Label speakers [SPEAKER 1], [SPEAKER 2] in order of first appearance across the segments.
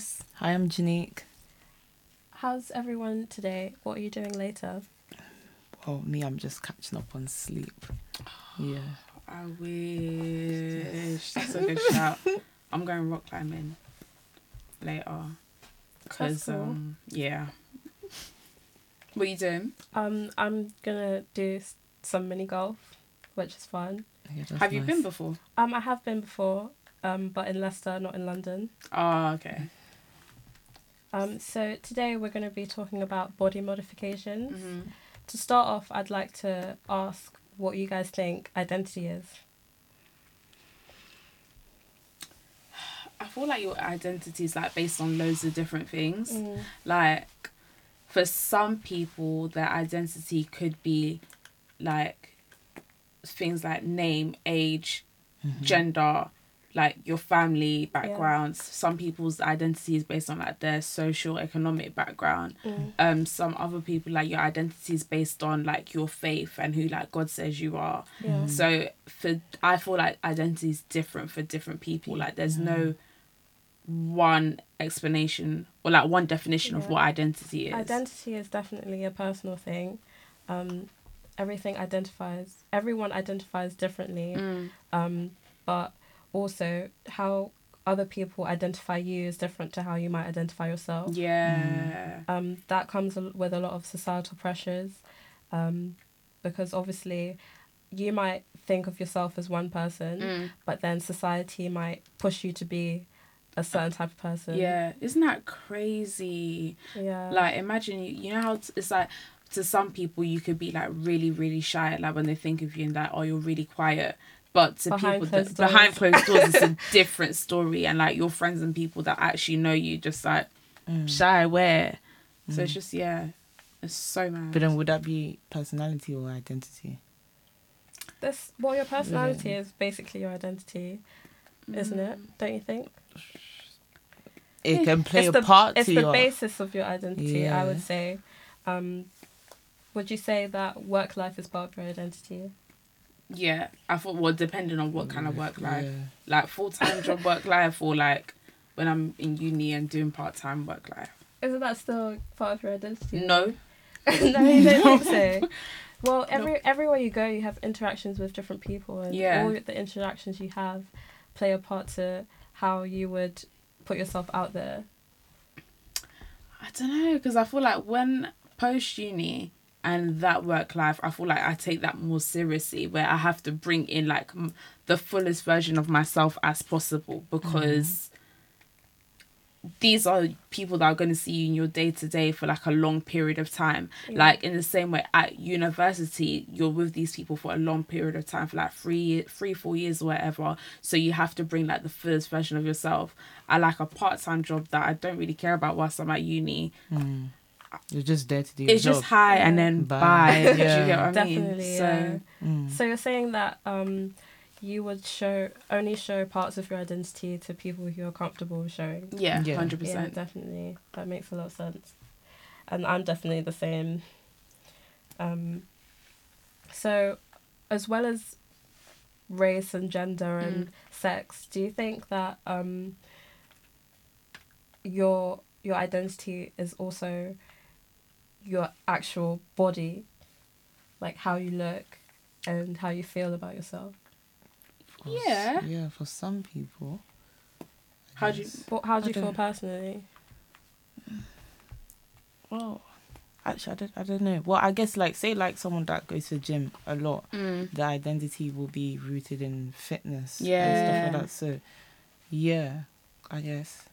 [SPEAKER 1] Grace.
[SPEAKER 2] Hi, I'm Janique.
[SPEAKER 3] How's everyone today? What are you doing later?
[SPEAKER 2] Well, me, I'm just catching up on sleep. Yeah.
[SPEAKER 1] I wish. That's a good shout. I'm going rock climbing later. Because,
[SPEAKER 3] cool.
[SPEAKER 1] um, yeah. What are you doing?
[SPEAKER 3] Um, I'm gonna do some mini golf, which is fun.
[SPEAKER 2] yeah that's
[SPEAKER 1] Have you been before?
[SPEAKER 3] Um, I have been before, um, but in Leicester, not in London.
[SPEAKER 1] Oh, okay.
[SPEAKER 3] Um, so today we're going to be talking about body modifications.
[SPEAKER 1] hmm
[SPEAKER 3] To start off, I'd like to ask what you guys think identity is.
[SPEAKER 1] I feel like your identity is like based on loads of different things.
[SPEAKER 3] Mm.
[SPEAKER 1] Like, for some people, their identity could be like things like name, age,
[SPEAKER 2] Mhm.
[SPEAKER 1] gender, like your family backgrounds. Some people's identity is based on like their social economic background.
[SPEAKER 3] Mm.
[SPEAKER 1] Um, some other people like your identity is based on like your faith and who like God says you are.
[SPEAKER 3] Yeah.
[SPEAKER 1] So for I feel like identity is different for different people. Like there's no one explanation or like one definition of what identity is.
[SPEAKER 3] Identity is definitely a personal thing. Um, everything identifies, everyone identifies differently,
[SPEAKER 1] Mm.
[SPEAKER 3] um, but also how other people identify you is different to how you might identify yourself.
[SPEAKER 1] Yeah.
[SPEAKER 3] um, that comes with a lot of societal pressures um, because obviously you might think of yourself as one person
[SPEAKER 1] Mm.
[SPEAKER 3] but then society might push you to be a certain type of person
[SPEAKER 1] Yeah. Isn't that crazy?
[SPEAKER 3] yeah
[SPEAKER 1] Like imagine you you know how t- it's like to some people you could be like really really shy like when they think of you and like oh you're really quiet but to
[SPEAKER 3] Behind
[SPEAKER 1] people
[SPEAKER 3] closed
[SPEAKER 1] that, behind
[SPEAKER 3] doors.
[SPEAKER 1] closed doors it's a different story and like your friends and people that actually know you just like
[SPEAKER 2] Mm.
[SPEAKER 1] shy where so it's
[SPEAKER 2] Mm.
[SPEAKER 1] just yeah it's so mad
[SPEAKER 2] But then would that be personality or identity?
[SPEAKER 3] this well your personality is basically your identity isn't
[SPEAKER 1] Mm.
[SPEAKER 3] it don't you think
[SPEAKER 2] It can play
[SPEAKER 3] it's
[SPEAKER 2] a
[SPEAKER 3] the,
[SPEAKER 2] part
[SPEAKER 3] it's
[SPEAKER 2] to
[SPEAKER 3] the
[SPEAKER 2] your.
[SPEAKER 3] basis of your identity i would say um, would you say that work life is part of your identity
[SPEAKER 1] yeah i thought well depending on what kind of work life
[SPEAKER 2] Yeah.
[SPEAKER 1] like full-time job work life or like when i'm in uni and doing part-time work life
[SPEAKER 3] isn't that still part of your identity
[SPEAKER 1] no
[SPEAKER 3] no, you don't think so. Well, every everywhere you go, you have interactions with different people, and
[SPEAKER 1] Yeah.
[SPEAKER 3] all the interactions you have play a part to how you would put yourself out there.
[SPEAKER 1] I don't know because I feel like when post uni and that work life, I feel like I take that more seriously, where I have to bring in like m- the fullest version of myself as possible because these are people that are going to see you in your day to day for like a long period of time.
[SPEAKER 3] Yeah.
[SPEAKER 1] Like in the same way at university, you're with these people for a long period of time, for like three, three, four years or whatever. So you have to bring like the fullest version of yourself. I like a part time job that I don't really care about whilst I'm at uni.
[SPEAKER 2] Mm. You're just there to do your
[SPEAKER 1] It's
[SPEAKER 2] job.
[SPEAKER 1] just hi and then
[SPEAKER 2] Bye.
[SPEAKER 1] bye. Do you
[SPEAKER 2] Yeah.
[SPEAKER 1] get what I
[SPEAKER 3] Definitely,
[SPEAKER 1] mean?
[SPEAKER 3] yeah.
[SPEAKER 1] So
[SPEAKER 2] Mm.
[SPEAKER 3] So you're saying that um, you would show only show parts of your identity to people who are comfortable showing.
[SPEAKER 1] yeah,
[SPEAKER 2] Yeah.
[SPEAKER 1] hundred
[SPEAKER 3] Yeah,
[SPEAKER 1] percent.
[SPEAKER 3] definitely. That makes a lot of sense. And I'm definitely the same. Um, so, as well as race and gender and
[SPEAKER 1] Mm.
[SPEAKER 3] sex, do you think that um, your your identity is also your actual body, like how you look and how you feel about yourself?
[SPEAKER 2] Of course.
[SPEAKER 1] Yeah.
[SPEAKER 2] Yeah, for some people. I
[SPEAKER 1] How do you-
[SPEAKER 2] guess.
[SPEAKER 3] How do
[SPEAKER 2] I
[SPEAKER 3] you feel personally?
[SPEAKER 2] Well, actually, I don't, I don't know. Well, I guess, like, say, like, someone that goes to the gym a lot,
[SPEAKER 1] Mm.
[SPEAKER 2] their identity will be rooted in fitness
[SPEAKER 1] Yeah.
[SPEAKER 2] and stuff like that. So, yeah, I guess.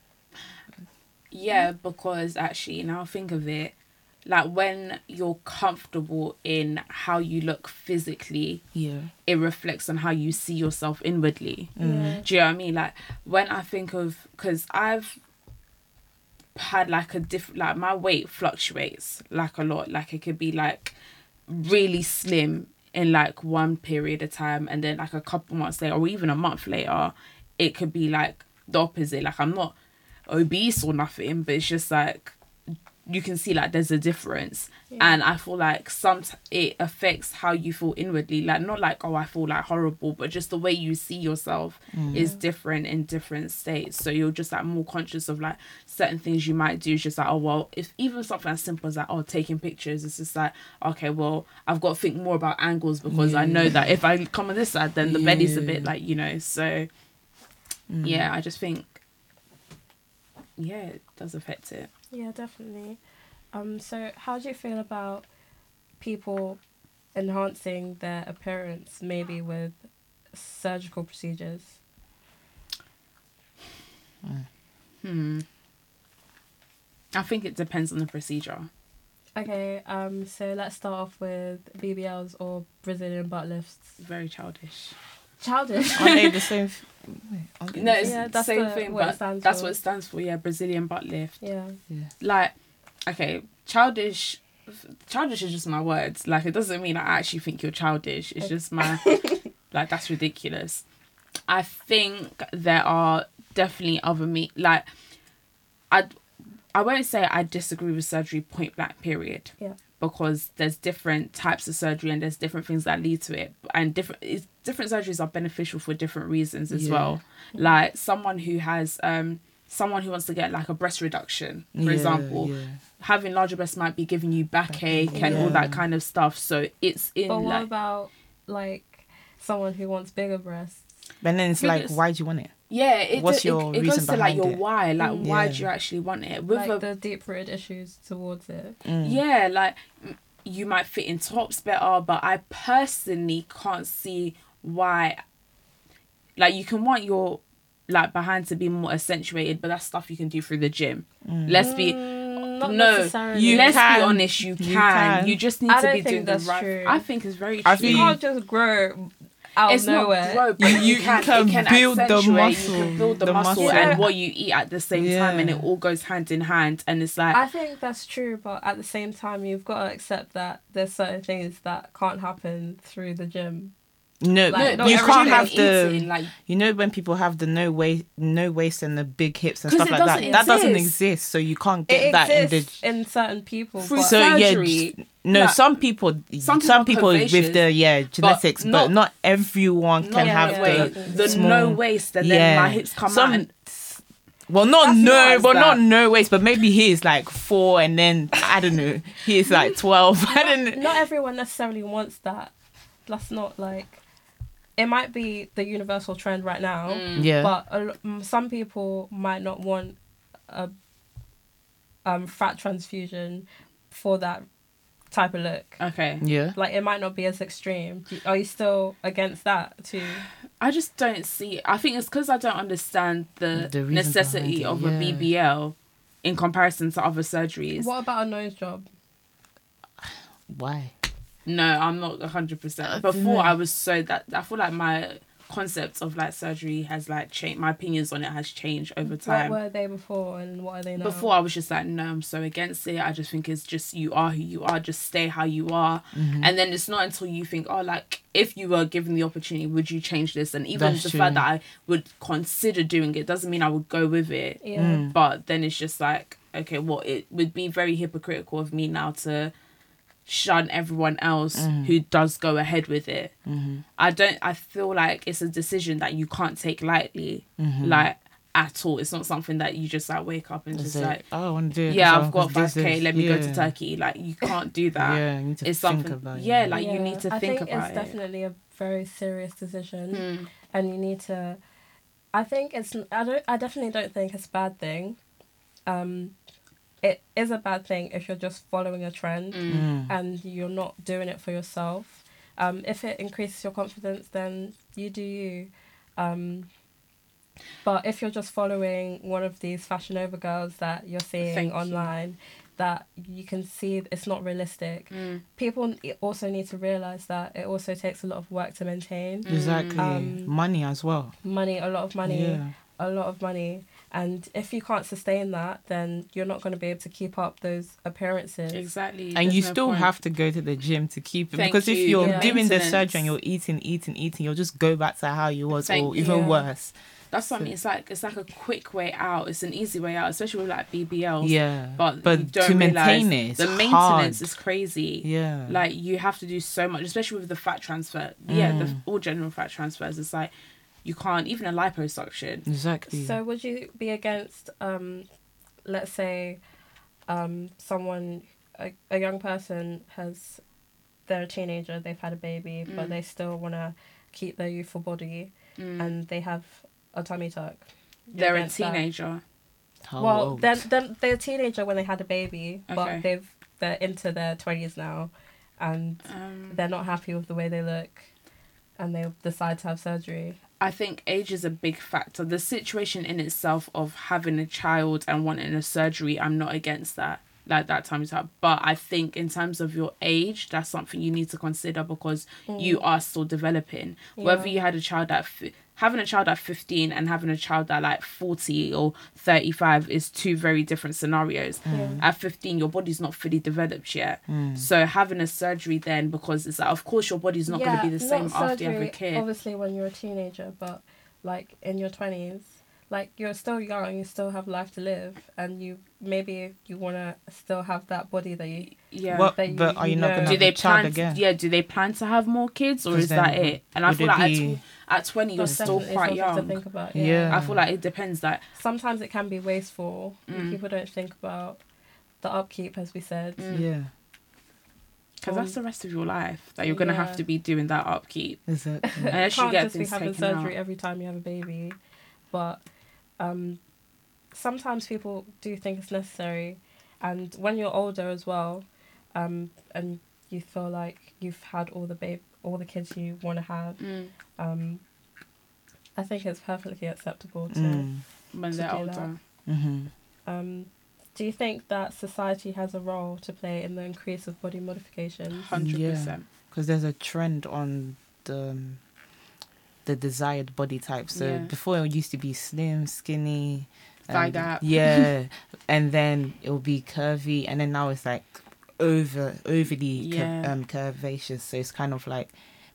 [SPEAKER 1] Yeah, because actually, now I think of it, like when you're comfortable in how you look physically,
[SPEAKER 2] Yeah.
[SPEAKER 1] it reflects on how you see yourself inwardly.
[SPEAKER 2] Mm.
[SPEAKER 1] Do you know what I mean? Like when I think of, because I've had like a different, like my weight fluctuates like a lot. Like it could be like really slim in like one period of time, and then like a couple months later, or even a month later, it could be like the opposite. Like I'm not obese or nothing, but it's just like you can see like there's a difference.
[SPEAKER 3] Yeah.
[SPEAKER 1] and i feel like some it affects how you feel inwardly. Like not like oh i feel like horrible but just the way you see yourself mm. is different in different states. So you're just like more conscious of like certain things you might do. It's just like oh well if even something as simple as like oh taking pictures it's just like okay well i've got to think more about angles because i know that if i come on this side then the belly's a bit like you know so mm. yeah i just think yeah it does affect it
[SPEAKER 3] Yeah, definitely. Um, so how do you feel about people enhancing their appearance, maybe with surgical procedures?
[SPEAKER 1] Hmm. I think it depends on the procedure.
[SPEAKER 3] Okay, um, so let's start off with BBLs or Brazilian butt lifts.
[SPEAKER 1] Very childish.
[SPEAKER 3] Childish.
[SPEAKER 2] Aren't they the same? f- wait, they
[SPEAKER 1] No,
[SPEAKER 2] the
[SPEAKER 1] it's
[SPEAKER 3] Yeah,
[SPEAKER 1] the
[SPEAKER 3] that's
[SPEAKER 1] same
[SPEAKER 3] the-
[SPEAKER 1] thing,
[SPEAKER 3] what it
[SPEAKER 1] but
[SPEAKER 3] stands
[SPEAKER 1] that's
[SPEAKER 3] for.
[SPEAKER 1] what it stands for. Yeah, Brazilian butt lift.
[SPEAKER 3] yeah.
[SPEAKER 2] Yeah.
[SPEAKER 1] Like, okay, childish. Childish is just my words. Like, it doesn't mean I actually think you're childish. It's just my like that's ridiculous. I think there are definitely other me like I I won't say I disagree with surgery point blank period.
[SPEAKER 3] Yeah.
[SPEAKER 1] Because there's different types of surgery and there's different things that lead to it, and different it's, different surgeries are beneficial for different reasons as
[SPEAKER 2] Yeah.
[SPEAKER 1] well. Like someone who has um someone who wants to get like a breast reduction, for
[SPEAKER 2] Yeah,
[SPEAKER 1] example,
[SPEAKER 2] yeah.
[SPEAKER 1] having larger breasts might be giving you backache and all that kind of stuff. So it's in
[SPEAKER 3] But what
[SPEAKER 1] like
[SPEAKER 3] about like someone who wants bigger breasts?
[SPEAKER 2] But then it's like,
[SPEAKER 1] Goodness.
[SPEAKER 2] why do you want it?
[SPEAKER 1] Yeah, it,
[SPEAKER 2] What's
[SPEAKER 1] it,
[SPEAKER 2] your
[SPEAKER 1] it,
[SPEAKER 2] reason
[SPEAKER 1] goes to like your
[SPEAKER 2] it?
[SPEAKER 1] why, like
[SPEAKER 3] Mm.
[SPEAKER 1] why
[SPEAKER 2] Yeah.
[SPEAKER 1] do you actually want it? With
[SPEAKER 3] like
[SPEAKER 1] a
[SPEAKER 3] the deep rooted issues towards it.
[SPEAKER 2] Mm.
[SPEAKER 1] yeah, like you might fit in tops better, but I personally can't see why. Like you can want your like behind to be more accentuated, but that's stuff you can do through the gym. Let's be
[SPEAKER 3] Mm, not
[SPEAKER 1] no,
[SPEAKER 3] necessarily.
[SPEAKER 2] You
[SPEAKER 1] let's
[SPEAKER 2] can.
[SPEAKER 1] be honest. You can.
[SPEAKER 2] You
[SPEAKER 1] You, just need
[SPEAKER 3] I
[SPEAKER 1] to be doing the right.
[SPEAKER 3] true.
[SPEAKER 1] I think it's very
[SPEAKER 2] I
[SPEAKER 1] true.
[SPEAKER 3] you
[SPEAKER 2] feel
[SPEAKER 3] can't just grow out
[SPEAKER 1] it's
[SPEAKER 3] of nowhere.
[SPEAKER 1] not grow, but
[SPEAKER 2] You-
[SPEAKER 1] you,
[SPEAKER 2] you
[SPEAKER 1] can,
[SPEAKER 2] can
[SPEAKER 1] can
[SPEAKER 2] build the
[SPEAKER 1] accentuate, You
[SPEAKER 2] muscle,
[SPEAKER 1] can build the,
[SPEAKER 2] the
[SPEAKER 1] muscle,
[SPEAKER 2] muscle.
[SPEAKER 1] and what you eat at the same time, and it all goes hand in hand. And it's like
[SPEAKER 3] I think that's true, but at the same time, you've got to accept that there's certain things that can't happen through the gym.
[SPEAKER 2] No,
[SPEAKER 3] Like,
[SPEAKER 1] no,
[SPEAKER 2] you can't have the.
[SPEAKER 1] eating, like
[SPEAKER 2] You know when people have the no waist, no waist and the big hips and stuff like that.
[SPEAKER 1] doesn't
[SPEAKER 2] That doesn't
[SPEAKER 1] exist.
[SPEAKER 2] exist, so you can't get
[SPEAKER 3] It
[SPEAKER 2] that in the.
[SPEAKER 3] in certain people.
[SPEAKER 1] Through
[SPEAKER 2] So
[SPEAKER 1] surgery,
[SPEAKER 2] yeah, no.
[SPEAKER 1] like,
[SPEAKER 2] some people,
[SPEAKER 1] some
[SPEAKER 2] some,
[SPEAKER 1] people
[SPEAKER 2] people, with the yeah genetics, but
[SPEAKER 1] not-
[SPEAKER 2] not, everyone
[SPEAKER 1] not
[SPEAKER 2] can have
[SPEAKER 1] the way
[SPEAKER 3] yeah.
[SPEAKER 1] the
[SPEAKER 2] small-
[SPEAKER 1] no waist, and then my hips come
[SPEAKER 2] some-
[SPEAKER 1] out. And,
[SPEAKER 2] Well, not
[SPEAKER 1] That's
[SPEAKER 2] no,
[SPEAKER 1] nuts,
[SPEAKER 2] but
[SPEAKER 1] that.
[SPEAKER 2] not no waist. But maybe he is like four, and then I don't know, he is like twelve. I don't know.
[SPEAKER 3] not everyone necessarily wants that. That's not like. It might be the universal trend right now,
[SPEAKER 1] Mm.
[SPEAKER 2] Yeah,
[SPEAKER 3] but a, some people might not want a um, fat transfusion for that type of look.
[SPEAKER 1] okay,
[SPEAKER 2] yeah.
[SPEAKER 3] Like it might not be as extreme. Do- Are you still against that too?
[SPEAKER 1] I just don't see. I think it's because I don't understand the,
[SPEAKER 2] The
[SPEAKER 1] necessity
[SPEAKER 2] behind
[SPEAKER 1] of
[SPEAKER 2] it,
[SPEAKER 1] a BBL in comparison to other surgeries.
[SPEAKER 3] What about a nose job?
[SPEAKER 2] Why?
[SPEAKER 1] No, I'm not hundred percent. Before
[SPEAKER 2] know.
[SPEAKER 1] I was so that I feel like my concept of like surgery has like changed. My opinions on it has changed over time.
[SPEAKER 3] What were they before and what are they now?
[SPEAKER 1] Before I was just like, no, I'm so against it. I just think it's just you are who you are. Just stay how you are.
[SPEAKER 2] Mm-hmm.
[SPEAKER 1] And then it's not until you think, oh, like if you were given the opportunity, would you change this? And even
[SPEAKER 2] That's
[SPEAKER 1] the
[SPEAKER 2] true.
[SPEAKER 1] fact that I would consider doing it doesn't mean I would go with it.
[SPEAKER 3] yeah.
[SPEAKER 2] Mm.
[SPEAKER 1] But then it's just like, okay, well, it would be very hypocritical of me now to shun everyone else
[SPEAKER 2] Mm.
[SPEAKER 1] who does go ahead with it.
[SPEAKER 2] Mm-hmm.
[SPEAKER 1] I don't. I feel like it's a decision that you can't take lightly,
[SPEAKER 2] Mm-hmm.
[SPEAKER 1] like at all. It's not something that you just like wake up and
[SPEAKER 2] It's
[SPEAKER 1] just
[SPEAKER 2] like,
[SPEAKER 1] like,
[SPEAKER 2] oh, I want to do it.
[SPEAKER 1] yeah, I've got five k. Let me go to. Turkey. Like you can't do that.
[SPEAKER 2] Yeah, you need to
[SPEAKER 1] It's
[SPEAKER 2] think
[SPEAKER 1] something.
[SPEAKER 2] about it.
[SPEAKER 1] yeah, like you need to
[SPEAKER 3] I
[SPEAKER 1] think,
[SPEAKER 3] think
[SPEAKER 1] about
[SPEAKER 3] it's
[SPEAKER 1] it.
[SPEAKER 3] definitely a very serious decision,
[SPEAKER 1] Mm.
[SPEAKER 3] and you need to. I think it's. I don't. I definitely don't think it's a bad thing. Um, it is a bad thing if you're just following a trend
[SPEAKER 2] Mm.
[SPEAKER 3] and you're not doing it for yourself. Um, if it increases your confidence, then you do you. Um, but if you're just following one of these fashion over girls that you're seeing
[SPEAKER 1] Thank you.
[SPEAKER 3] online, that you can see it's not realistic.
[SPEAKER 1] Mm.
[SPEAKER 3] People also need to realize that it also takes a lot of work to maintain.
[SPEAKER 2] Exactly.
[SPEAKER 3] Um,
[SPEAKER 2] money as well.
[SPEAKER 3] Money, a lot of money,
[SPEAKER 2] Yeah.
[SPEAKER 3] a lot of money. And if you can't sustain that, then you're not going to be able to keep up those appearances.
[SPEAKER 1] Exactly.
[SPEAKER 2] And
[SPEAKER 1] There's
[SPEAKER 2] you
[SPEAKER 1] no
[SPEAKER 2] still
[SPEAKER 1] point.
[SPEAKER 2] have to go to the gym to keep it
[SPEAKER 1] Thank
[SPEAKER 2] because if
[SPEAKER 1] you.
[SPEAKER 2] you're
[SPEAKER 3] Yeah.
[SPEAKER 2] doing the surgery and you're eating, eating, eating, you'll just go back to how you was
[SPEAKER 1] Thank
[SPEAKER 2] or even
[SPEAKER 3] you.
[SPEAKER 2] worse.
[SPEAKER 1] That's what I mean. It's like it's like a quick way out. It's an easy way out, especially with like BBLs.
[SPEAKER 2] Yeah.
[SPEAKER 1] But,
[SPEAKER 2] But
[SPEAKER 1] you don't
[SPEAKER 2] to maintain
[SPEAKER 1] realise
[SPEAKER 2] it,
[SPEAKER 1] the maintenance
[SPEAKER 2] hard.
[SPEAKER 1] is crazy.
[SPEAKER 2] Yeah.
[SPEAKER 1] Like you have to do so much, especially with the fat transfer. Yeah, the
[SPEAKER 2] Mm.
[SPEAKER 1] all general fat transfers. It's like you can't even a liposuction.
[SPEAKER 2] exactly.
[SPEAKER 3] So would you be against, um, let's say, um, someone, a, a young person has, they're a teenager, they've had a baby, but
[SPEAKER 1] Mm.
[SPEAKER 3] they still want to keep their youthful body,
[SPEAKER 1] Mm.
[SPEAKER 3] and they have a tummy tuck. You're
[SPEAKER 1] They're a
[SPEAKER 3] against
[SPEAKER 1] teenager.
[SPEAKER 3] Well,
[SPEAKER 2] old?
[SPEAKER 3] then then they're a teenager when they had a baby,
[SPEAKER 1] Okay.
[SPEAKER 3] but they've they're into their twenties now, and
[SPEAKER 1] Um,
[SPEAKER 3] they're not happy with the way they look, and they decide to have surgery.
[SPEAKER 1] I think age is a big factor. The situation in itself of having a child and wanting a surgery, I'm not against that. Like that time is up. But I think in terms of your age, that's something you need to consider because you are still developing. Whether
[SPEAKER 3] Mm.
[SPEAKER 1] You had a child at fi- having a child at 15 and having a child at like 40 or 35 is two very different scenarios.
[SPEAKER 3] Yeah.
[SPEAKER 1] At 15, your body's not fully developed yet.
[SPEAKER 2] Mm.
[SPEAKER 1] So having a surgery then because it's like, of course your body's not going to be the same
[SPEAKER 3] not
[SPEAKER 1] after you have a
[SPEAKER 3] surgery,
[SPEAKER 1] kid.
[SPEAKER 3] Obviously, when you're a teenager, but like in your twenties, like you're still young, you still have life to live, and you maybe you want to still have that body that you.
[SPEAKER 1] Yeah.
[SPEAKER 2] What-
[SPEAKER 3] that you-
[SPEAKER 2] but are you
[SPEAKER 3] you
[SPEAKER 2] not
[SPEAKER 3] know-
[SPEAKER 2] gonna
[SPEAKER 1] do they
[SPEAKER 2] a child
[SPEAKER 1] plan
[SPEAKER 2] again?
[SPEAKER 1] To, yeah do they plan to have more kids or is that it and i feel
[SPEAKER 2] it
[SPEAKER 1] like at, tw- at 20 you're still quite
[SPEAKER 3] something to
[SPEAKER 1] young
[SPEAKER 3] think about.
[SPEAKER 2] Yeah.
[SPEAKER 3] Yeah.
[SPEAKER 1] i feel like it depends like
[SPEAKER 3] Sometimes it can be wasteful.
[SPEAKER 1] Mm.
[SPEAKER 3] People don't think about the upkeep, as we said.
[SPEAKER 1] Mm.
[SPEAKER 2] Yeah.
[SPEAKER 1] because that's the rest of your life that you're gonna
[SPEAKER 3] yeah.
[SPEAKER 1] have to be doing that upkeep
[SPEAKER 2] Exactly.
[SPEAKER 1] unless
[SPEAKER 3] you
[SPEAKER 1] you
[SPEAKER 3] can't
[SPEAKER 1] get
[SPEAKER 3] just be
[SPEAKER 1] things
[SPEAKER 3] having
[SPEAKER 1] taken
[SPEAKER 3] surgery
[SPEAKER 1] out.
[SPEAKER 3] every time you have a baby, but um, sometimes people do think it's necessary, and when you're older as well, um, and you feel like you've had all the babe, all the kids you want to have,
[SPEAKER 1] Mm.
[SPEAKER 3] um, I think it's perfectly acceptable to.
[SPEAKER 2] Mm.
[SPEAKER 1] when
[SPEAKER 3] To
[SPEAKER 1] they're
[SPEAKER 3] do
[SPEAKER 1] older
[SPEAKER 3] that.
[SPEAKER 2] Mm-hmm.
[SPEAKER 3] Um, do you think that society has a role to play in the increase of body modifications?
[SPEAKER 1] 100%
[SPEAKER 2] Because there's a trend on the um, the desired body type. So
[SPEAKER 1] Yeah.
[SPEAKER 2] before it used to be slim, skinny,
[SPEAKER 1] Thigh gap.
[SPEAKER 2] Yeah, and then it'll be curvy, and then now it's like over overly cur- um curvaceous. So it's kind of like,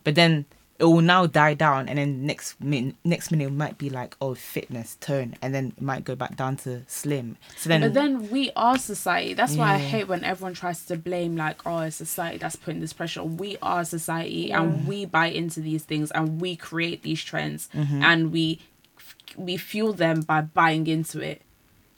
[SPEAKER 2] but then it will now die down, and then next min next minute it might be like oh fitness tone, and then it might go back down to slim. So then,
[SPEAKER 1] but then we are society that's why i hate when everyone tries to blame like oh it's society that's putting this pressure we are society
[SPEAKER 3] Yeah.
[SPEAKER 1] and we buy into these things and we create these trends
[SPEAKER 2] Mhm.
[SPEAKER 1] and we we fuel them by buying into it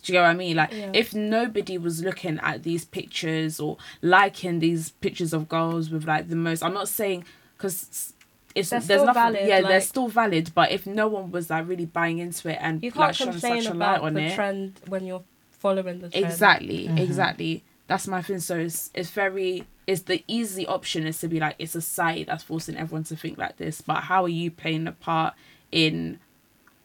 [SPEAKER 1] do you know what I mean? Like,
[SPEAKER 3] Yeah.
[SPEAKER 1] if nobody was looking at these pictures or liking these pictures of girls with like the most, I'm not saying because it's
[SPEAKER 3] They're
[SPEAKER 1] there's
[SPEAKER 3] still
[SPEAKER 1] nothing.
[SPEAKER 3] valid,
[SPEAKER 1] yeah, they're still valid. But if no one was like really buying into it and
[SPEAKER 3] You can't
[SPEAKER 1] shining
[SPEAKER 3] complain
[SPEAKER 1] such a light
[SPEAKER 3] about
[SPEAKER 1] on
[SPEAKER 3] the
[SPEAKER 1] it,
[SPEAKER 3] trend when you're following the trend.
[SPEAKER 1] Exactly,
[SPEAKER 2] Mhm.
[SPEAKER 1] exactly. That's my thing. So it's it's very it's the easy option is to be like it's society that's forcing everyone to think like this. But how are you playing a part in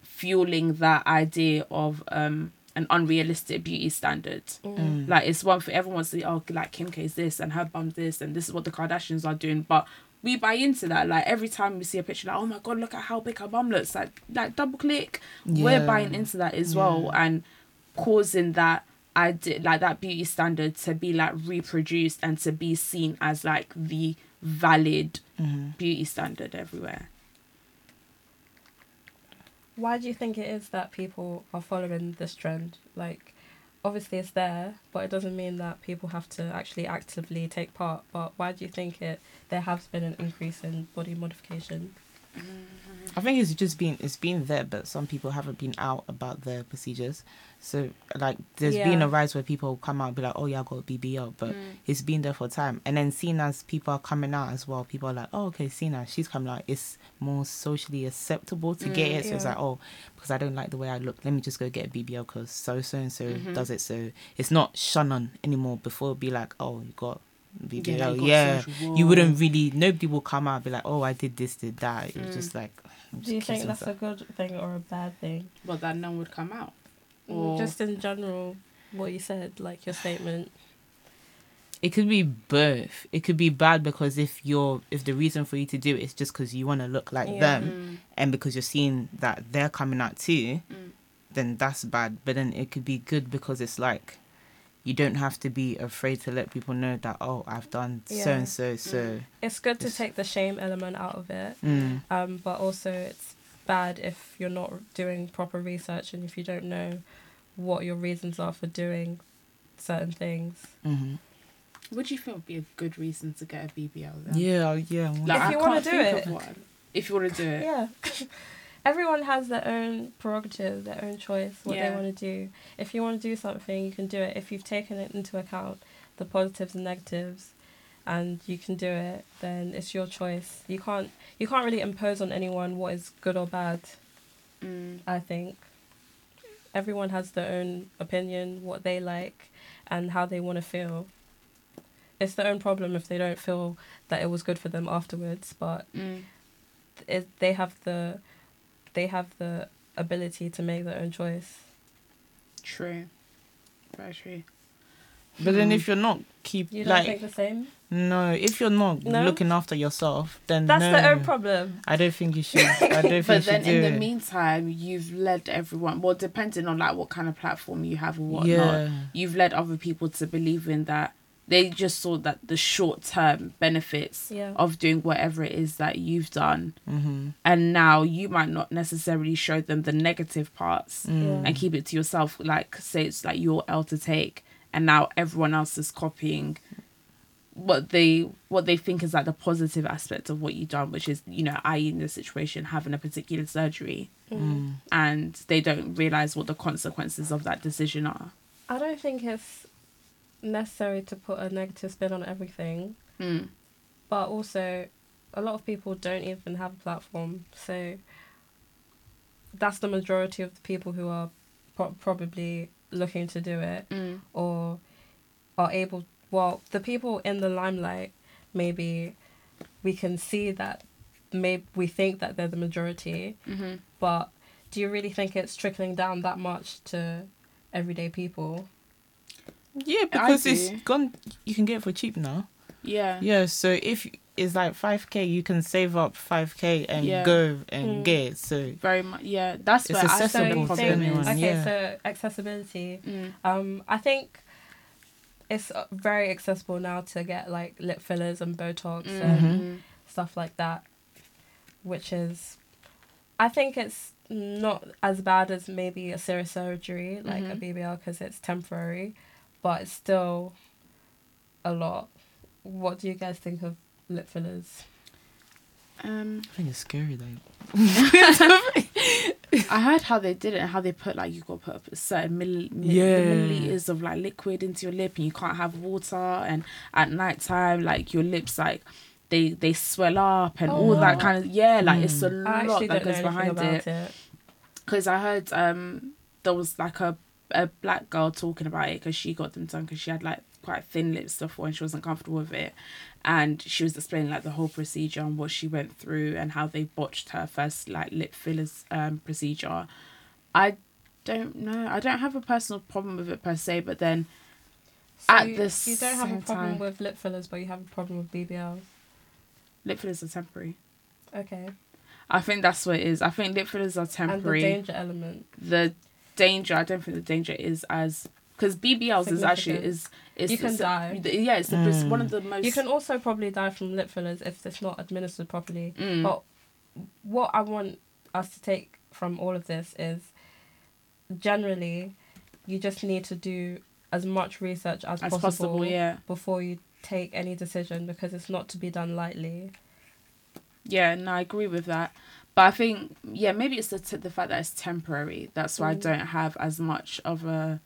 [SPEAKER 1] fueling that idea of um an unrealistic beauty standard?
[SPEAKER 2] Mm.
[SPEAKER 1] Like it's one for everyone to say, oh, like Kim K is this and her bum's this and this is what the Kardashians are doing, but we buy into that. Like every time we see a picture, like oh my god, look at how big her bum looks. Like like double click. We're buying into that as well and causing that idea like that beauty standard to be like reproduced and to be seen as like the valid
[SPEAKER 2] Mhm.
[SPEAKER 1] beauty standard everywhere.
[SPEAKER 3] Why do you think it is that people are following this trend? Like, obviously it's there, but it doesn't mean that people have to actually actively take part. But why do you think it there has been an increase in body modification?
[SPEAKER 2] I think it's just been it's been there, but some people haven't been out about their procedures. So like, there's been a rise where people come out and be like, "Oh yeah, I got BBL," but
[SPEAKER 1] Mm.
[SPEAKER 2] it's been there for time. And then seeing as people are coming out as well, people are like, "Oh okay, Sina, she's coming out. It's more socially acceptable to get
[SPEAKER 1] Mm,
[SPEAKER 2] it." So it's like, "Oh, because I don't like the way I look, let me just go get a BBL because so so and so
[SPEAKER 1] Mhm.
[SPEAKER 2] does it." So it's not shun on anymore. Before it'd be like, "Oh, you got." BBL,
[SPEAKER 1] you got
[SPEAKER 2] yeah, you wouldn't really. Nobody will come out and be like, "Oh, I did this, did that." It was
[SPEAKER 1] Mm.
[SPEAKER 2] just like. I'm
[SPEAKER 3] Do you think that's
[SPEAKER 2] myself.
[SPEAKER 3] a good thing or a bad thing?
[SPEAKER 1] Well, that none would come out.
[SPEAKER 3] Mm,
[SPEAKER 1] Or-
[SPEAKER 3] Just in general, what you said, like your statement.
[SPEAKER 2] It could be both. It could be bad because if you're if the reason for you to do it is just because you want to look like
[SPEAKER 3] Yeah.
[SPEAKER 2] them,
[SPEAKER 1] Mm.
[SPEAKER 2] and because you're seeing that they're coming out too,
[SPEAKER 1] Mm.
[SPEAKER 2] then that's bad. But then it could be good because it's like you don't have to be afraid to let people know that oh I've done so and so so.
[SPEAKER 3] It's good to
[SPEAKER 2] It's-
[SPEAKER 3] take the shame element out of it,
[SPEAKER 2] Mm.
[SPEAKER 3] um, but also it's bad if you're not doing proper research and if you don't know what your reasons are for doing certain things.
[SPEAKER 2] hmm
[SPEAKER 1] What do you think would be a good reason to get a BBL then?
[SPEAKER 2] Yeah, yeah.
[SPEAKER 1] Like,
[SPEAKER 3] If you wanna do it.
[SPEAKER 1] one. If you want to do it.
[SPEAKER 3] Yeah. Everyone has their own prerogative, their own choice, what
[SPEAKER 1] Yeah.
[SPEAKER 3] they want to do. If you want to do something, you can do it. If you've taken it into account, the positives and negatives, and you can do it, then it's your choice. You can't you can't really impose on anyone what is good or bad.
[SPEAKER 1] Mm.
[SPEAKER 3] I think everyone has their own opinion, what they like, and how they want to feel. It's their own problem if they don't feel that it was good for them afterwards, but
[SPEAKER 1] Mm.
[SPEAKER 3] it, they have the they have the ability to make their own choice.
[SPEAKER 1] True. Very true.
[SPEAKER 2] But then
[SPEAKER 1] Hmm.
[SPEAKER 2] if you're not keep
[SPEAKER 3] You don't
[SPEAKER 2] like
[SPEAKER 3] think the same?
[SPEAKER 2] no, if you're not
[SPEAKER 3] No?
[SPEAKER 2] looking after yourself, then
[SPEAKER 3] That's
[SPEAKER 2] no,
[SPEAKER 3] their own problem.
[SPEAKER 2] I don't think you should. I don't think
[SPEAKER 1] But
[SPEAKER 2] you
[SPEAKER 1] then
[SPEAKER 2] should do
[SPEAKER 1] in the
[SPEAKER 2] it.
[SPEAKER 1] meantime, you've led everyone. Well, depending on like what kind of platform you have or whatnot,
[SPEAKER 2] yeah.
[SPEAKER 1] you've led other people to believe in that. They just saw that the short term benefits
[SPEAKER 3] Yeah.
[SPEAKER 1] of doing whatever it is that you've done,
[SPEAKER 2] Mm-hmm.
[SPEAKER 1] and now you might not necessarily show them the negative parts
[SPEAKER 2] Mm.
[SPEAKER 1] and keep it to yourself. Like say it's like your L to take, and now everyone else is copying what they what they think is like the positive aspect of what you've done, which is you know, i.e. in this situation having a particular surgery,
[SPEAKER 2] Mm.
[SPEAKER 1] and they don't realize what the consequences of that decision are.
[SPEAKER 3] I don't think it's necessary to put a negative spin on everything,
[SPEAKER 1] Mm.
[SPEAKER 3] but also a lot of people don't even have a platform, so that's the majority of the people who are pro- probably looking to do it.
[SPEAKER 1] Mm.
[SPEAKER 3] or are able well the people in the limelight maybe we can see that maybe we think that they're the majority
[SPEAKER 1] hmm
[SPEAKER 3] but do you really think it's trickling down that much to everyday people
[SPEAKER 2] Yeah, because it's gone. You can get it for cheap now.
[SPEAKER 1] Yeah.
[SPEAKER 2] Yeah, so if it's like five k, you can save up five k and
[SPEAKER 1] Yeah.
[SPEAKER 2] go and
[SPEAKER 3] Mm.
[SPEAKER 2] get it. So
[SPEAKER 1] Very much. Yeah. That's
[SPEAKER 2] It's
[SPEAKER 1] where I think
[SPEAKER 2] accessible
[SPEAKER 1] the
[SPEAKER 2] to anyone,
[SPEAKER 3] okay
[SPEAKER 2] yeah.
[SPEAKER 3] so accessibility
[SPEAKER 1] Mm.
[SPEAKER 3] um i think it's uh, very accessible now to get like lip fillers and botox and
[SPEAKER 1] Mhm.
[SPEAKER 3] stuff like that, which is, I think it's not as bad as maybe a serious surgery like a
[SPEAKER 1] Mhm.
[SPEAKER 3] BBL because it's temporary, but it's still a lot. What do you guys think of lip fillers?
[SPEAKER 1] Um,
[SPEAKER 2] I think it's scary though.
[SPEAKER 1] I heard how they did it and how they put like you got to put a certain milli- mi-
[SPEAKER 2] Yeah.
[SPEAKER 1] milliliters of like liquid into your lip and you can't have water and at night time like your lips like they they swell up and
[SPEAKER 3] Oh,
[SPEAKER 1] all that kind of yeah like it's a lot
[SPEAKER 3] actually
[SPEAKER 1] that goes behind it
[SPEAKER 3] it.
[SPEAKER 1] because I heard um there was like a a black girl talking about it because she got them done because she had like quite thin lips before and she wasn't comfortable with it and she was explaining like the whole procedure and what she went through and how they botched her first like lip fillers um procedure i don't know i don't have a personal problem with it per se but then
[SPEAKER 3] So
[SPEAKER 1] At
[SPEAKER 3] you,
[SPEAKER 1] the
[SPEAKER 3] you don't have a problem
[SPEAKER 1] time-
[SPEAKER 3] with lip fillers, but you have a problem with BBLs.
[SPEAKER 1] lip fillers are temporary
[SPEAKER 3] Okay.
[SPEAKER 1] i think that's what it is i think lip fillers are temporary.
[SPEAKER 3] And the danger element.
[SPEAKER 1] the danger i don't think the danger is as because bbls is actually is is
[SPEAKER 3] You can
[SPEAKER 1] it's-
[SPEAKER 3] die.
[SPEAKER 1] yeah it's, the,
[SPEAKER 2] Mm.
[SPEAKER 1] one of the most
[SPEAKER 3] You can also probably die from lip fillers if it's not administered properly.
[SPEAKER 1] Mm.
[SPEAKER 3] But what I want us to take from all of this is generally you just need to do as much research as,
[SPEAKER 1] as
[SPEAKER 3] possible,
[SPEAKER 1] possible yeah
[SPEAKER 3] before you take any decision because it's not to be done lightly.
[SPEAKER 1] Yeah, no, I agree with that. But I think, yeah, maybe it's the t- the fact that it's temporary. That's why I
[SPEAKER 3] Mm.
[SPEAKER 1] don't have as much of a.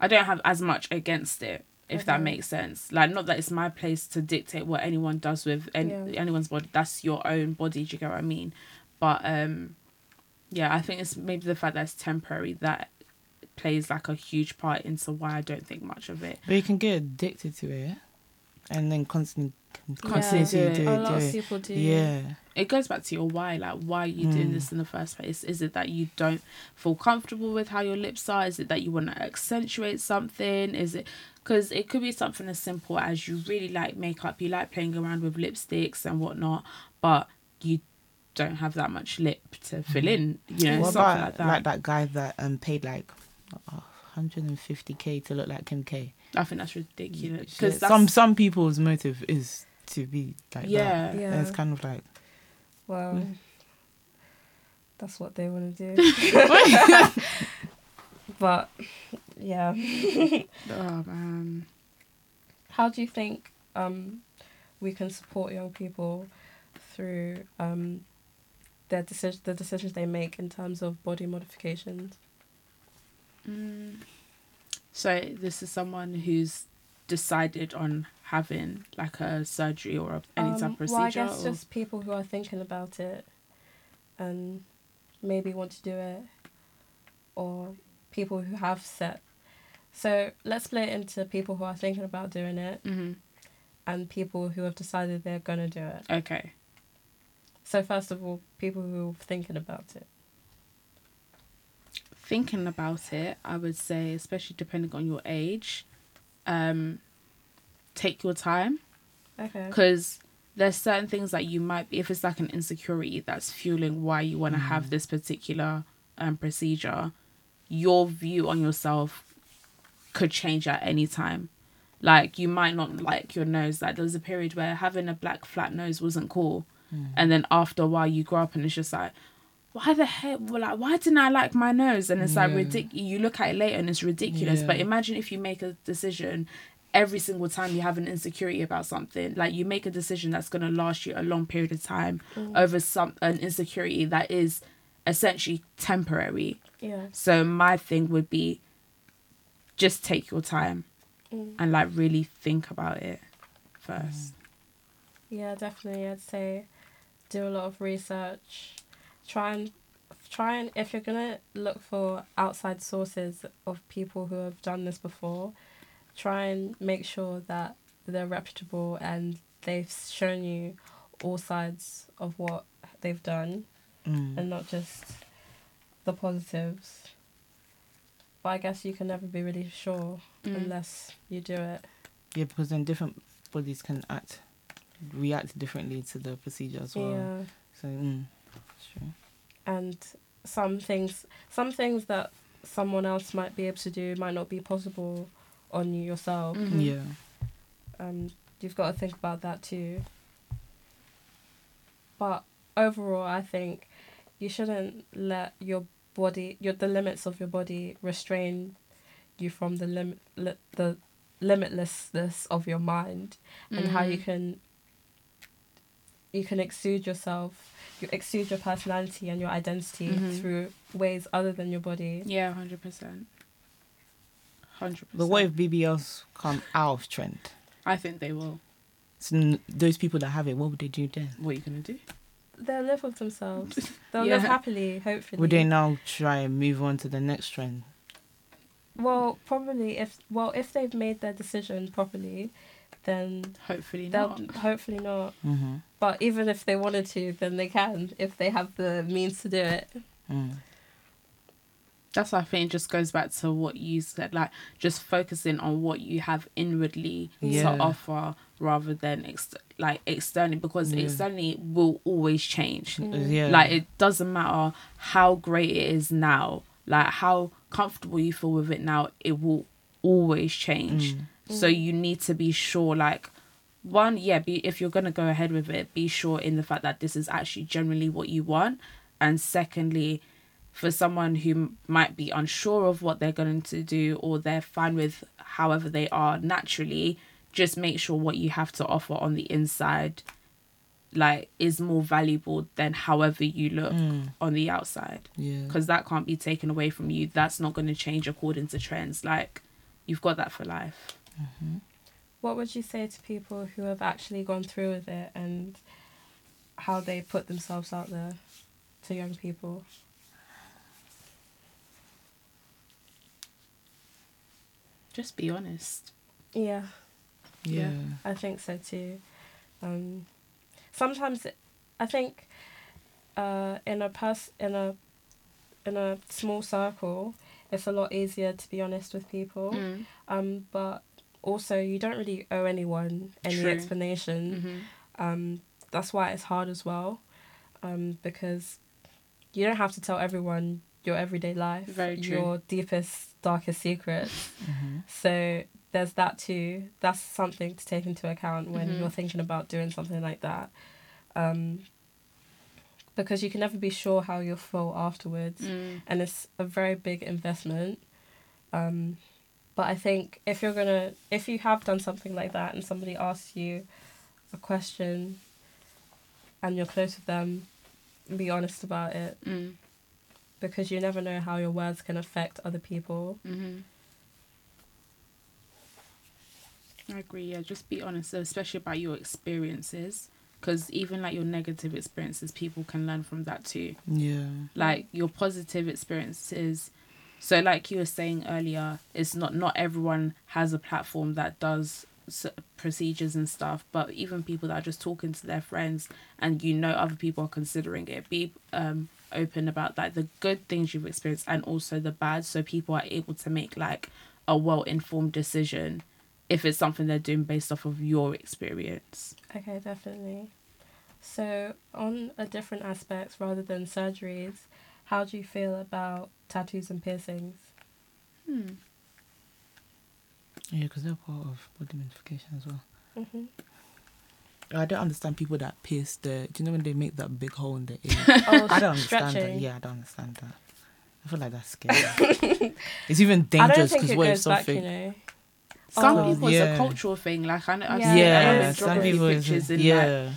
[SPEAKER 1] I don't have as much against it, if that makes sense. Like, not that it's my place to dictate what anyone does with any,
[SPEAKER 3] Yeah.
[SPEAKER 1] anyone's body. That's your own body. Do you get what I mean? But um, yeah, I think it's maybe the fact that it's temporary that plays like a huge part into why I don't think much of it.
[SPEAKER 2] But you can get addicted to it, and then constantly
[SPEAKER 1] constantly
[SPEAKER 2] yeah.
[SPEAKER 1] do it.
[SPEAKER 3] A lot of people do.
[SPEAKER 2] Yeah.
[SPEAKER 1] It goes back to your why, like why are you
[SPEAKER 2] mm.
[SPEAKER 1] doing this in the first place? Is it that you don't feel comfortable with how your lips are? Is it that you want to accentuate something? Is it because it could be something as simple as you really like makeup, you like playing around with lipsticks and whatnot, but you don't have that much lip to fill mm-hmm. in. You know,
[SPEAKER 2] what
[SPEAKER 1] something
[SPEAKER 2] about,
[SPEAKER 1] like that.
[SPEAKER 2] Like that guy that um paid like. Uh, 150k to look like Kim K.
[SPEAKER 1] I think that's ridiculous. Because
[SPEAKER 2] some some people's motive is to be like yeah, that.
[SPEAKER 1] yeah.
[SPEAKER 2] And it's kind of like,
[SPEAKER 3] well,
[SPEAKER 2] yeah.
[SPEAKER 3] that's what they want to do. but yeah.
[SPEAKER 1] oh man.
[SPEAKER 3] How do you think um, we can support young people through um, their decision the decisions they make in terms of body modifications?
[SPEAKER 1] Mm. So this is someone who's decided on having like a surgery or any type of
[SPEAKER 3] Um,
[SPEAKER 1] procedure.
[SPEAKER 3] Well, I guess
[SPEAKER 1] or-
[SPEAKER 3] just people who are thinking about it and maybe want to do it, or people who have set. So let's split it into people who are thinking about doing it
[SPEAKER 1] Mhm.
[SPEAKER 3] and people who have decided they're gonna do it.
[SPEAKER 1] Okay.
[SPEAKER 3] So first of all, people who are thinking about it.
[SPEAKER 1] Thinking about it, I would say, especially depending on your age, um, take your time.
[SPEAKER 3] Okay.
[SPEAKER 1] because there's certain things that you might be if it's like an insecurity that's fueling why you want to have this particular um, procedure your view on yourself could change at any time. Like you might not like your nose. Like there was a period where having a black flat nose wasn't cool. And then after a while you grow up and it's just like why the heck well, like why didn't i like my nose and it's like ridiculous you look at it later and it's ridiculous
[SPEAKER 2] Yeah.
[SPEAKER 1] but imagine if you make a decision every single time you have an insecurity about something like you make a decision that's going to last you a long period of time over some an insecurity that is essentially temporary
[SPEAKER 3] Yeah.
[SPEAKER 1] so my thing would be just take your time
[SPEAKER 3] Mm.
[SPEAKER 1] and like really think about it first
[SPEAKER 3] Yeah, definitely. I'd say do a lot of research. Try and try and if you're gonna look for outside sources of people who have done this before, try and make sure that they're reputable and they've shown you all sides of what they've done
[SPEAKER 2] Mm.
[SPEAKER 3] and not just the positives. But I guess you can never be really sure
[SPEAKER 1] Mm.
[SPEAKER 3] unless you do it.
[SPEAKER 2] Yeah, because then different bodies can act, react differently to the procedure as well.
[SPEAKER 3] Yeah.
[SPEAKER 2] So, mm, that's true.
[SPEAKER 3] And some things some things that someone else might be able to do might not be possible on you yourself
[SPEAKER 1] Mhm.
[SPEAKER 2] Yeah.
[SPEAKER 3] um you've got to think about that too but overall i think you shouldn't let your body your the limits of your body restrain you from the limit li- the limitlessness of your mind and how you
[SPEAKER 1] Mhm.
[SPEAKER 3] can you can exude yourself you exude your personality and your identity
[SPEAKER 1] Mhm.
[SPEAKER 3] through ways other than your body
[SPEAKER 1] Yeah, hundred percent. Hundred percent.
[SPEAKER 2] But what if BBLs come out of trend?
[SPEAKER 1] I think they will.
[SPEAKER 2] So those people that have it, what would they do then?
[SPEAKER 1] What are you gonna do?
[SPEAKER 3] they'll live with themselves they'll
[SPEAKER 1] Yeah.
[SPEAKER 3] live happily hopefully
[SPEAKER 2] Would they now try and move on to the next trend?
[SPEAKER 3] well probably if well if they've made their decision properly then
[SPEAKER 1] Hopefully not.
[SPEAKER 3] hopefully not
[SPEAKER 2] Mm-hmm.
[SPEAKER 3] but even if they wanted to then they can if they have the means to do it
[SPEAKER 2] Mm.
[SPEAKER 1] That's why I think it just goes back to what you said, like just focusing on what you have inwardly
[SPEAKER 2] Yeah.
[SPEAKER 1] to offer rather than ex- like externally, because
[SPEAKER 2] Yeah.
[SPEAKER 1] externally will always change.
[SPEAKER 3] Mm.
[SPEAKER 2] Yeah.
[SPEAKER 1] Like it doesn't matter how great it is now, like how comfortable you feel with it now, it will always change.
[SPEAKER 2] Mm.
[SPEAKER 1] So you need to be sure, like one, yeah, be if you're gonna go ahead with it, be sure in the fact that this is actually generally what you want, and secondly, for someone who might be unsure of what they're going to do or they're fine with however they are naturally, just make sure what you have to offer on the inside, like, is more valuable than however you look
[SPEAKER 2] Mm.
[SPEAKER 1] on the outside
[SPEAKER 2] Yeah.
[SPEAKER 1] because that can't be taken away from you. That's not going to change according to trends. Like, you've got that for life.
[SPEAKER 3] What would you say to people who have actually gone through with it and how they put themselves out there to young people?
[SPEAKER 1] Just be honest.
[SPEAKER 3] Yeah,
[SPEAKER 2] Yeah.
[SPEAKER 3] I think so too. Um, sometimes it- I think uh, in a pers- in a in a small circle, it's a lot easier to be honest with people.
[SPEAKER 1] Mm.
[SPEAKER 3] Um, but also you don't really owe anyone any
[SPEAKER 1] True.
[SPEAKER 3] explanation.
[SPEAKER 1] hmm
[SPEAKER 3] um, that's why it's hard as well um, because you don't have to tell everyone your everyday life
[SPEAKER 1] Very true.
[SPEAKER 3] your deepest darkest secrets
[SPEAKER 2] Mm-hmm.
[SPEAKER 3] so there's that too that's something to take into account when
[SPEAKER 1] Mhm.
[SPEAKER 3] you're thinking about doing something like that um, because you can never be sure how you'll feel afterwards,
[SPEAKER 1] Mm.
[SPEAKER 3] and it's a very big investment. Um, but I think if you're gonna, if you have done something like that, and somebody asks you a question, and you're close with them, be honest about it
[SPEAKER 1] Mm.
[SPEAKER 3] because you never know how your words can affect other people.
[SPEAKER 1] Mm-hmm. I agree. Yeah, just be honest, especially about your experiences, because even like your negative experiences, people can learn from that too.
[SPEAKER 2] Yeah.
[SPEAKER 1] Like your positive experiences. So, like you were saying earlier, it's not not everyone has a platform that does procedures and stuff. But even people that are just talking to their friends, and you know other people are considering it, be um open about like the good things you've experienced and also the bad, so people are able to make like a well informed decision if it's something they're doing based off of your experience.
[SPEAKER 3] Okay, definitely. So, on a different aspect rather than surgeries, how do you feel about tattoos and piercings?
[SPEAKER 1] Hmm.
[SPEAKER 2] Yeah, because they're part of body modification as well.
[SPEAKER 3] hmm
[SPEAKER 2] I don't understand people that pierce the. Do you know when they make that big hole in the ear?
[SPEAKER 3] Oh,
[SPEAKER 2] I don't understand
[SPEAKER 3] stretching.
[SPEAKER 2] that. Yeah, I don't understand that. I feel like that's scary. it's even dangerous because
[SPEAKER 3] it
[SPEAKER 2] what if
[SPEAKER 3] goes back, you
[SPEAKER 2] something?
[SPEAKER 3] know.
[SPEAKER 1] Some
[SPEAKER 3] Oh.
[SPEAKER 1] people it's a cultural thing. Like I know, I've
[SPEAKER 3] Yeah.
[SPEAKER 1] seen
[SPEAKER 2] Yeah,
[SPEAKER 1] I
[SPEAKER 3] Yeah,
[SPEAKER 2] some people. Is,
[SPEAKER 1] pictures in like
[SPEAKER 2] yeah,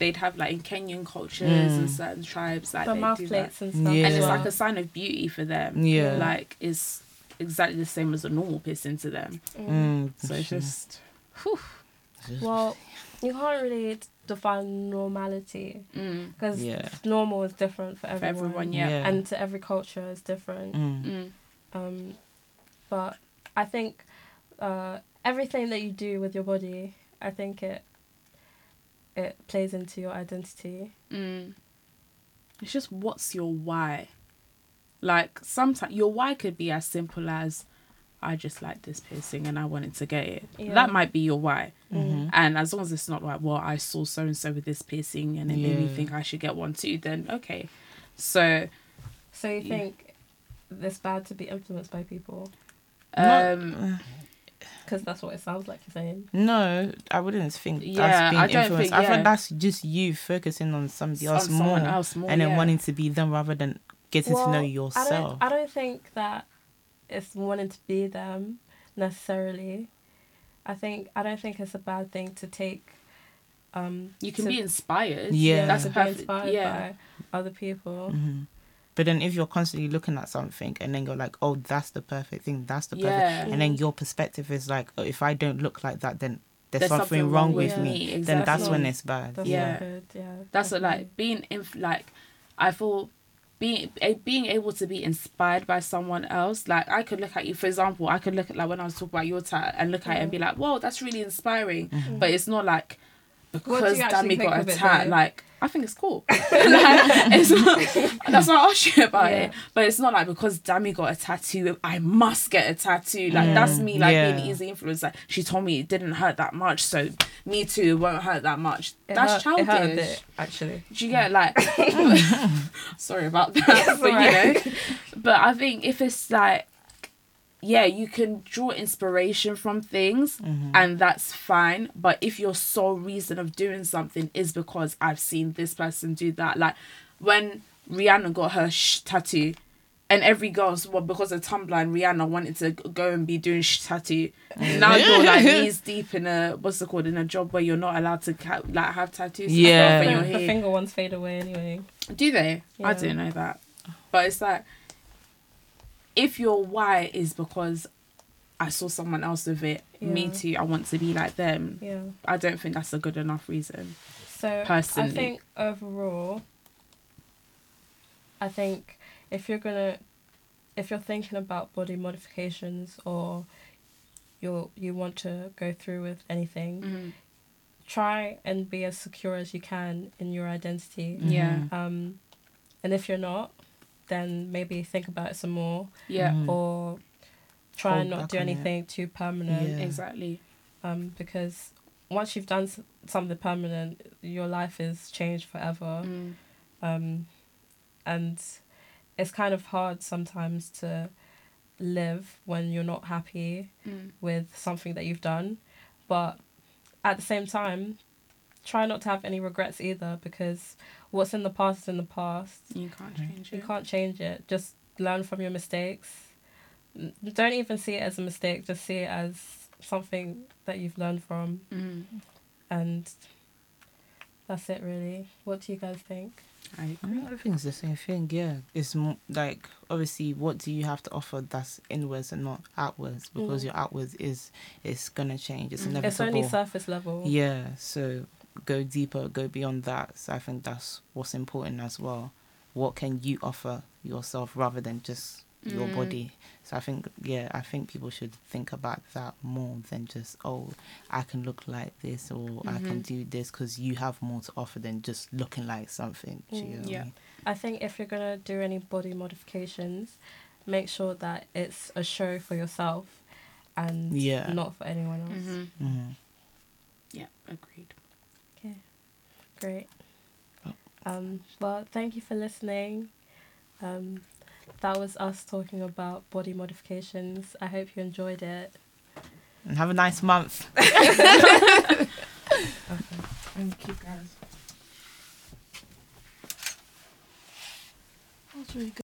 [SPEAKER 1] they'd have like in Kenyan cultures
[SPEAKER 2] Mm.
[SPEAKER 1] and certain tribes like
[SPEAKER 3] The
[SPEAKER 1] they
[SPEAKER 3] mouth
[SPEAKER 1] do that.
[SPEAKER 3] plates and stuff.
[SPEAKER 2] Yeah.
[SPEAKER 1] and it's like a sign of beauty for them.
[SPEAKER 2] yeah.
[SPEAKER 1] like it's exactly the same as a normal piercing to them.
[SPEAKER 3] Mm.
[SPEAKER 2] Mm,
[SPEAKER 1] So it's
[SPEAKER 2] sure.
[SPEAKER 1] just, whew.
[SPEAKER 3] Well, you can't really define normality
[SPEAKER 1] Mm,
[SPEAKER 3] because
[SPEAKER 2] yeah.
[SPEAKER 3] normal is different for
[SPEAKER 1] for
[SPEAKER 3] everyone.
[SPEAKER 1] everyone, yeah.
[SPEAKER 2] Yeah.
[SPEAKER 3] And to every culture is different.
[SPEAKER 2] Mm.
[SPEAKER 1] Mm,
[SPEAKER 3] Um, but I think uh, everything that you do with your body, I think it it plays into your identity.
[SPEAKER 1] mm. It's just what's your why? Like sometimes your why could be as simple as I just like this piercing and I wanted to get it.
[SPEAKER 3] Yeah.
[SPEAKER 1] That might be your why.
[SPEAKER 2] Mhm.
[SPEAKER 1] And as long as it's not like, well, I saw so and so with this piercing and it made me think I should get one too, then okay. So
[SPEAKER 3] So you
[SPEAKER 1] Yeah.
[SPEAKER 3] think it's bad to be influenced by people?
[SPEAKER 2] Not-
[SPEAKER 1] um
[SPEAKER 3] Because that's what it sounds like you're saying.
[SPEAKER 2] No, I wouldn't think
[SPEAKER 1] Yeah,
[SPEAKER 2] that's being
[SPEAKER 1] I don't
[SPEAKER 2] influenced.
[SPEAKER 1] think-
[SPEAKER 2] I think that's just you focusing on somebody
[SPEAKER 1] on
[SPEAKER 2] else more,
[SPEAKER 1] someone else more.
[SPEAKER 2] and then
[SPEAKER 1] yeah.
[SPEAKER 2] wanting to be them rather than getting to know
[SPEAKER 3] Well, I
[SPEAKER 2] yourself.
[SPEAKER 3] don't, I don't think that it's wanting to be them necessarily. I think I don't think it's a bad thing to take. Um,
[SPEAKER 1] you can
[SPEAKER 3] to-
[SPEAKER 1] be inspired.
[SPEAKER 2] Yeah.
[SPEAKER 1] That's
[SPEAKER 3] to be
[SPEAKER 1] perfect.
[SPEAKER 3] inspired
[SPEAKER 1] Yeah.
[SPEAKER 3] by other people.
[SPEAKER 2] hmm But then if you're constantly looking at something and then you're like, oh, that's the perfect thing, that's the perfect,
[SPEAKER 1] Yeah.
[SPEAKER 2] and then your perspective is like, oh, if I don't look like that, then there's,
[SPEAKER 1] There's
[SPEAKER 2] something, wrong with
[SPEAKER 3] with
[SPEAKER 2] me.
[SPEAKER 1] me,
[SPEAKER 2] Then that's when it's bad.
[SPEAKER 3] That's
[SPEAKER 1] Yeah.
[SPEAKER 3] good. Yeah.
[SPEAKER 1] That's what, like being in like I feel being a, being able to be inspired by someone else. Like I could look at you, for example, I could look at like when I was talking about your tat and look at it and be like, "Whoa, that's really inspiring."
[SPEAKER 2] Mm-hmm.
[SPEAKER 1] But it's not like
[SPEAKER 3] What do
[SPEAKER 1] because
[SPEAKER 3] you
[SPEAKER 1] Dami got a
[SPEAKER 3] of it,
[SPEAKER 1] Like I think it's cool. like, it's not, that's why I asked you about
[SPEAKER 3] Yeah.
[SPEAKER 1] it. But it's not like because Dami got a tattoo, I must get a tattoo. Like mm. that's me, like
[SPEAKER 2] Yeah.
[SPEAKER 1] being easy influence. Like she told me it didn't hurt that much, so me too it won't hurt that much.
[SPEAKER 3] It
[SPEAKER 1] that's
[SPEAKER 3] hurt, It hurt a
[SPEAKER 1] childish.
[SPEAKER 3] bit, actually.
[SPEAKER 1] Do you get like? sorry about that,
[SPEAKER 3] It's
[SPEAKER 1] but you know. But I think if it's like, yeah, you can draw inspiration from things,
[SPEAKER 2] Mm-hmm.
[SPEAKER 1] and that's fine. But if your sole reason of doing something is because I've seen this person do that, like when Rihanna got her sh tattoo. And every girl's well because of Tumblr and Rihanna wanted to go and be doing sh tattoo. Now you're like knees deep in a what's it called in a job where you're not allowed to ca- like have tattoos. and stuff
[SPEAKER 2] Yeah.
[SPEAKER 1] and
[SPEAKER 3] The, the finger ones fade away anyway.
[SPEAKER 1] Do they? I
[SPEAKER 3] Yeah.
[SPEAKER 1] didn't know that. But it's like if your why is because I saw someone else with it, me too, I want to be like them.
[SPEAKER 3] Yeah.
[SPEAKER 1] I don't think that's a good enough reason.
[SPEAKER 3] So
[SPEAKER 1] Personally.
[SPEAKER 3] I think overall, I think if you're gonna, if you're thinking about body modifications or you you want to go through with anything,
[SPEAKER 1] Mm.
[SPEAKER 3] try and be as secure as you can in your identity.
[SPEAKER 1] Yeah.
[SPEAKER 3] Um, and if you're not, then maybe think about it some more
[SPEAKER 1] Yeah.
[SPEAKER 2] Mhm.
[SPEAKER 3] or try
[SPEAKER 2] Hold
[SPEAKER 3] and not do
[SPEAKER 2] on it.
[SPEAKER 3] anything too permanent.
[SPEAKER 2] Yeah.
[SPEAKER 1] Exactly.
[SPEAKER 3] Um, because once you've done s- something permanent, your life is changed forever.
[SPEAKER 1] Mm.
[SPEAKER 3] Um, and it's kind of hard sometimes to live when you're not happy
[SPEAKER 1] Mm.
[SPEAKER 3] with something that you've done. But at the same time, try not to have any regrets either because what's in the past is in the past.
[SPEAKER 1] You can't change it.
[SPEAKER 3] You can't change it. Just learn from your mistakes. Don't even see it as a mistake. Just see it as something that you've learned from,
[SPEAKER 1] Mm,
[SPEAKER 3] and that's it. Really. What do you guys think?
[SPEAKER 1] I
[SPEAKER 2] I
[SPEAKER 1] agree.
[SPEAKER 2] mean, I think it's the same thing. Yeah, it's mo- like obviously, what do you have to offer that's inwards and not outwards? Because
[SPEAKER 3] Mm.
[SPEAKER 2] your outwards is it's gonna change. It's
[SPEAKER 1] Mm.
[SPEAKER 2] inevitable.
[SPEAKER 3] It's only surface level.
[SPEAKER 2] Yeah, so go deeper, go beyond that. So I think that's what's important as well. What can you offer yourself rather than just your
[SPEAKER 1] Mm.
[SPEAKER 2] body? So I think yeah, I think people should think about that more than just oh, I can look like this or I can
[SPEAKER 1] Mhm.
[SPEAKER 2] do this because you have more to offer than just looking like something. Do you
[SPEAKER 3] Mm,
[SPEAKER 2] know what I
[SPEAKER 1] yeah.
[SPEAKER 2] mean?
[SPEAKER 3] I think if you're gonna do any body modifications, make sure that it's a show for yourself and
[SPEAKER 2] Yeah.
[SPEAKER 3] not for anyone else.
[SPEAKER 1] hmm
[SPEAKER 2] Mhm.
[SPEAKER 1] Yeah, agreed.
[SPEAKER 3] Okay, great. Um, well, thank you for listening. Um, that was us talking about body modifications. I hope you enjoyed it.
[SPEAKER 2] And have a nice month. okay.
[SPEAKER 1] Thank you, guys. That was really good.